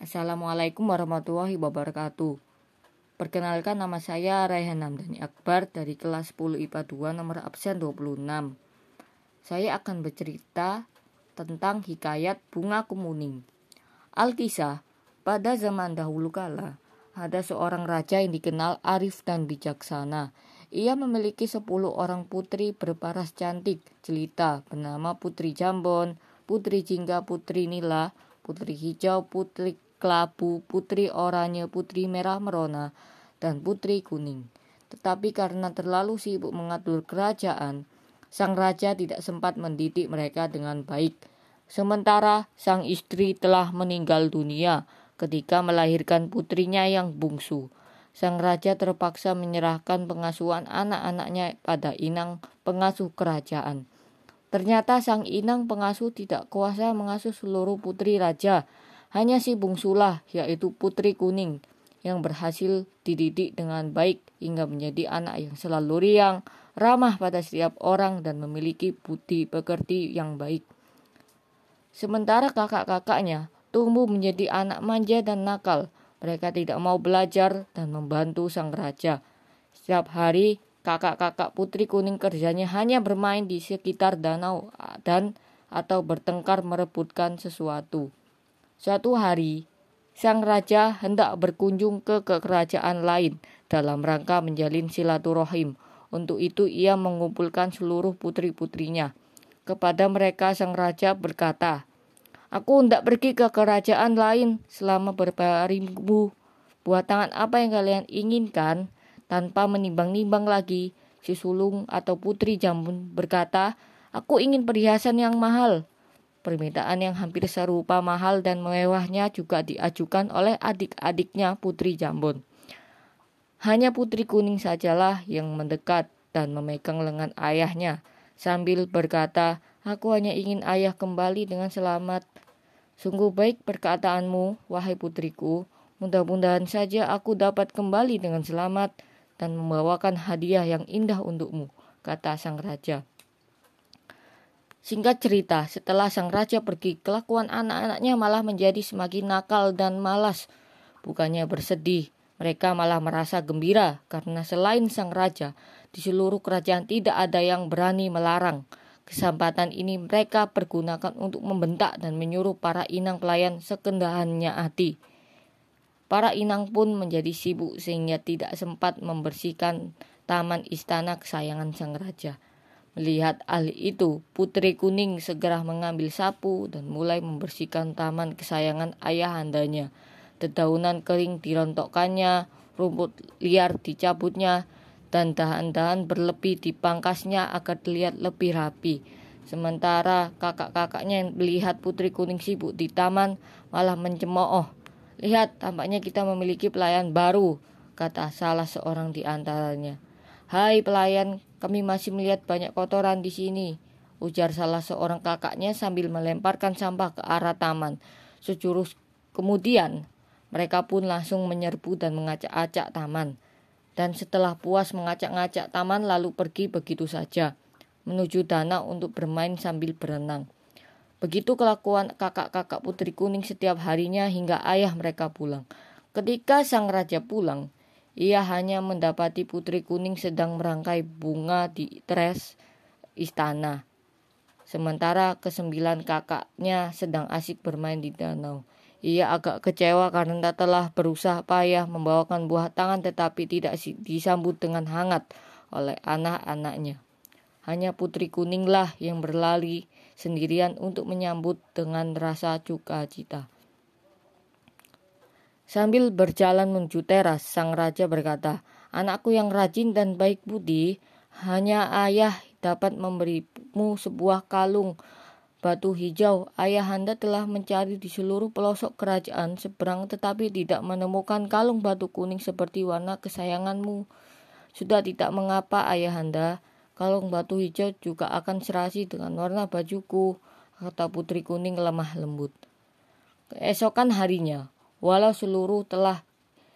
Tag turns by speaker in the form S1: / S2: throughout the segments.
S1: Assalamualaikum warahmatullahi wabarakatuh. Perkenalkan nama saya Raihan Hamdani Akbar dari kelas 10 IPA 2 nomor absen 26. Saya akan bercerita tentang hikayat bunga kemuning. Alkisah, pada zaman dahulu kala, ada seorang raja yang dikenal arif dan bijaksana. Ia memiliki 10 orang putri berparas cantik, jelita, bernama Putri Jambon, Putri Jingga, Putri Nila, Putri Hijau, Putri kelabu, putri oranye, putri merah merona, dan putri kuning. Tetapi karena terlalu sibuk mengatur kerajaan, sang raja tidak sempat mendidik mereka dengan baik. Sementara sang istri telah meninggal dunia ketika melahirkan putrinya yang bungsu. Sang raja terpaksa menyerahkan pengasuhan anak-anaknya pada inang pengasuh kerajaan. Ternyata sang inang pengasuh tidak kuasa mengasuh seluruh putri raja hanya si bungsulah, yaitu putri kuning, yang berhasil dididik dengan baik hingga menjadi anak yang selalu riang, ramah pada setiap orang, dan memiliki budi pekerti yang baik. Sementara kakak-kakaknya tumbuh menjadi anak manja dan nakal. Mereka tidak mau belajar dan membantu sang raja. Setiap hari, kakak-kakak putri kuning kerjanya hanya bermain di sekitar danau dan atau bertengkar merebutkan sesuatu. Suatu hari, sang raja hendak berkunjung ke kerajaan lain dalam rangka menjalin silaturahim. Untuk itu ia mengumpulkan seluruh putri-putrinya. Kepada mereka sang raja berkata, Aku hendak pergi ke kerajaan lain selama beberapa ribu. Buat tangan apa yang kalian inginkan tanpa menimbang-nimbang lagi. Si sulung atau putri jambun berkata, Aku ingin perhiasan yang mahal. Permintaan yang hampir serupa mahal dan mewahnya juga diajukan oleh adik-adiknya Putri Jambon. Hanya Putri Kuning sajalah yang mendekat dan memegang lengan ayahnya sambil berkata, Aku hanya ingin ayah kembali dengan selamat. Sungguh baik perkataanmu, wahai putriku. Mudah-mudahan saja aku dapat kembali dengan selamat dan membawakan hadiah yang indah untukmu, kata sang raja. Singkat cerita, setelah sang raja pergi, kelakuan anak-anaknya malah menjadi semakin nakal dan malas. Bukannya bersedih, mereka malah merasa gembira karena selain sang raja, di seluruh kerajaan tidak ada yang berani melarang. Kesempatan ini mereka pergunakan untuk membentak dan menyuruh para inang pelayan sekendahannya hati. Para inang pun menjadi sibuk sehingga tidak sempat membersihkan taman istana kesayangan sang raja. Melihat hal itu, Putri Kuning segera mengambil sapu dan mulai membersihkan taman kesayangan ayahandanya. Dedaunan kering dirontokkannya, rumput liar dicabutnya, dan dahan-dahan berlebih dipangkasnya agar terlihat lebih rapi. Sementara kakak-kakaknya yang melihat Putri Kuning sibuk di taman malah mencemooh. Lihat, tampaknya kita memiliki pelayan baru, kata salah seorang di antaranya. Hai pelayan, kami masih melihat banyak kotoran di sini, ujar salah seorang kakaknya sambil melemparkan sampah ke arah taman. Sejurus kemudian, mereka pun langsung menyerbu dan mengacak-acak taman. Dan setelah puas mengacak-ngacak taman lalu pergi begitu saja, menuju danau untuk bermain sambil berenang. Begitu kelakuan kakak-kakak putri kuning setiap harinya hingga ayah mereka pulang. Ketika sang raja pulang, ia hanya mendapati Putri Kuning sedang merangkai bunga di teres istana. Sementara kesembilan kakaknya sedang asik bermain di danau. Ia agak kecewa karena telah berusaha payah membawakan buah tangan tetapi tidak disambut dengan hangat oleh anak-anaknya. Hanya Putri Kuninglah yang berlari sendirian untuk menyambut dengan rasa cuka cita. Sambil berjalan menuju teras, sang raja berkata, Anakku yang rajin dan baik budi, hanya ayah dapat memberimu sebuah kalung batu hijau. Ayah anda telah mencari di seluruh pelosok kerajaan seberang tetapi tidak menemukan kalung batu kuning seperti warna kesayanganmu. Sudah tidak mengapa ayah anda, kalung batu hijau juga akan serasi dengan warna bajuku, kata putri kuning lemah lembut. Keesokan harinya, Walau seluruh telah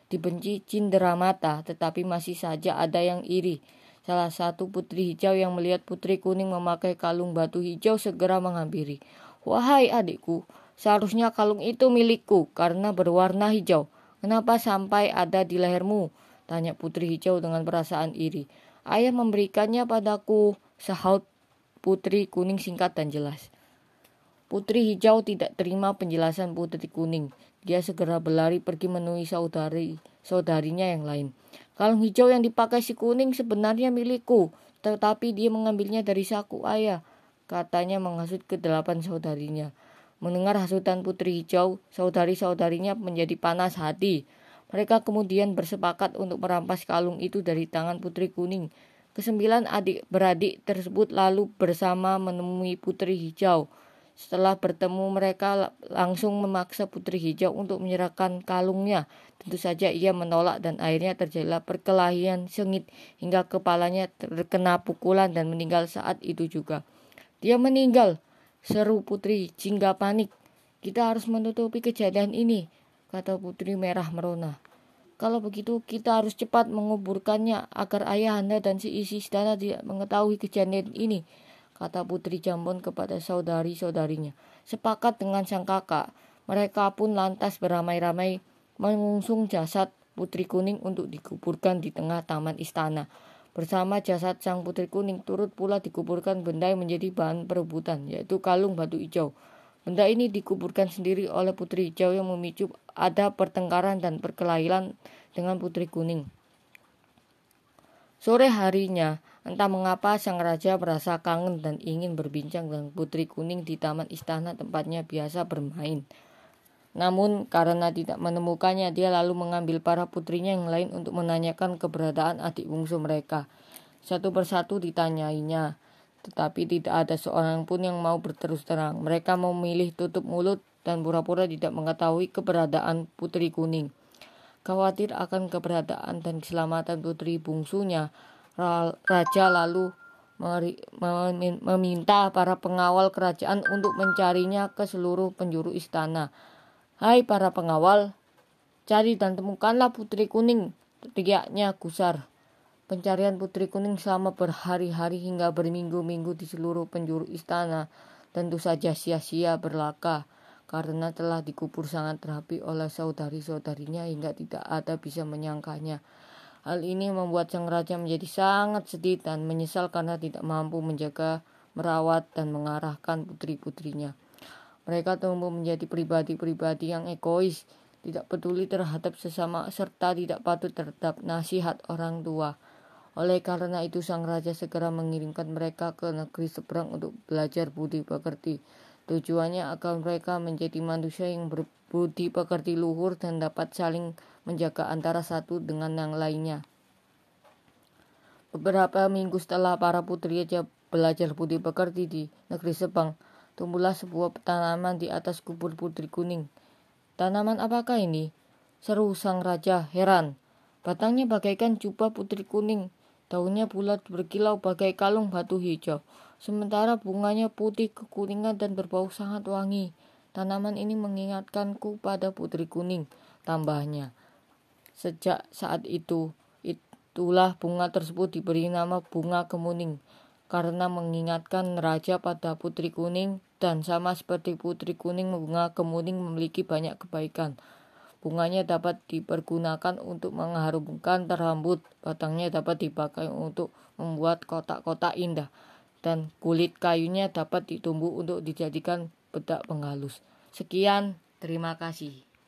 S1: dibenci cindera mata, tetapi masih saja ada yang iri. Salah satu putri hijau yang melihat putri kuning memakai kalung batu hijau segera menghampiri. Wahai adikku, Seharusnya kalung itu milikku karena berwarna hijau. Kenapa sampai ada di lehermu? Tanya putri hijau dengan perasaan iri. Ayah memberikannya padaku, sahut putri kuning singkat dan jelas. Putri hijau tidak terima penjelasan putri kuning. Dia segera berlari pergi menemui saudari saudarinya yang lain. Kalung hijau yang dipakai si kuning sebenarnya milikku, tetapi dia mengambilnya dari saku ayah. Katanya menghasut ke delapan saudarinya. Mendengar hasutan putri hijau, saudari-saudarinya menjadi panas hati. Mereka kemudian bersepakat untuk merampas kalung itu dari tangan putri kuning. Kesembilan adik beradik tersebut lalu bersama menemui putri hijau. Setelah bertemu mereka langsung memaksa putri hijau untuk menyerahkan kalungnya. Tentu saja ia menolak dan akhirnya terjadilah perkelahian sengit hingga kepalanya terkena pukulan dan meninggal saat itu juga. Dia meninggal, Seru Putri jingga panik. Kita harus menutupi kejadian ini, kata Putri merah merona. Kalau begitu kita harus cepat menguburkannya agar ayah anda dan si isi istana tidak mengetahui kejadian ini, kata Putri Jambon kepada saudari-saudarinya. Sepakat dengan sang kakak, mereka pun lantas beramai-ramai mengusung jasad Putri Kuning untuk dikuburkan di tengah taman istana. Bersama jasad sang putri kuning turut pula dikuburkan benda yang menjadi bahan perebutan, yaitu kalung batu hijau. Benda ini dikuburkan sendiri oleh putri hijau yang memicu ada pertengkaran dan perkelahian dengan putri kuning. Sore harinya, entah mengapa sang raja merasa kangen dan ingin berbincang dengan putri kuning di taman istana tempatnya biasa bermain. Namun karena tidak menemukannya, dia lalu mengambil para putrinya yang lain untuk menanyakan keberadaan adik bungsu mereka. Satu persatu ditanyainya, tetapi tidak ada seorang pun yang mau berterus terang. Mereka memilih tutup mulut dan pura-pura tidak mengetahui keberadaan putri kuning. Khawatir akan keberadaan dan keselamatan putri bungsunya, raja lalu meminta para pengawal kerajaan untuk mencarinya ke seluruh penjuru istana. Hai para pengawal, cari dan temukanlah putri kuning, teriaknya gusar. Pencarian putri kuning selama berhari-hari hingga berminggu-minggu di seluruh penjuru istana tentu saja sia-sia berlaka karena telah dikubur sangat rapi oleh saudari-saudarinya hingga tidak ada bisa menyangkanya. Hal ini membuat sang raja menjadi sangat sedih dan menyesal karena tidak mampu menjaga, merawat, dan mengarahkan putri-putrinya. Mereka tumbuh menjadi pribadi-pribadi yang egois, tidak peduli terhadap sesama serta tidak patuh terhadap nasihat orang tua. Oleh karena itu sang raja segera mengirimkan mereka ke negeri seberang untuk belajar budi pekerti. Tujuannya agar mereka menjadi manusia yang berbudi pekerti luhur dan dapat saling menjaga antara satu dengan yang lainnya. Beberapa minggu setelah para putri raja belajar budi pekerti di negeri Sepang, tumbuhlah sebuah tanaman di atas kubur putri kuning. Tanaman apakah ini? Seru sang raja heran. Batangnya bagaikan jubah putri kuning, daunnya bulat berkilau bagai kalung batu hijau. Sementara bunganya putih kekuningan dan berbau sangat wangi. Tanaman ini mengingatkanku pada putri kuning, tambahnya. Sejak saat itu, itulah bunga tersebut diberi nama bunga kemuning karena mengingatkan raja pada putri kuning dan sama seperti putri kuning bunga kemuning memiliki banyak kebaikan. Bunganya dapat dipergunakan untuk mengharumkan rambut, batangnya dapat dipakai untuk membuat kotak-kotak indah, dan kulit kayunya dapat ditumbuh untuk dijadikan bedak penghalus. Sekian, terima kasih.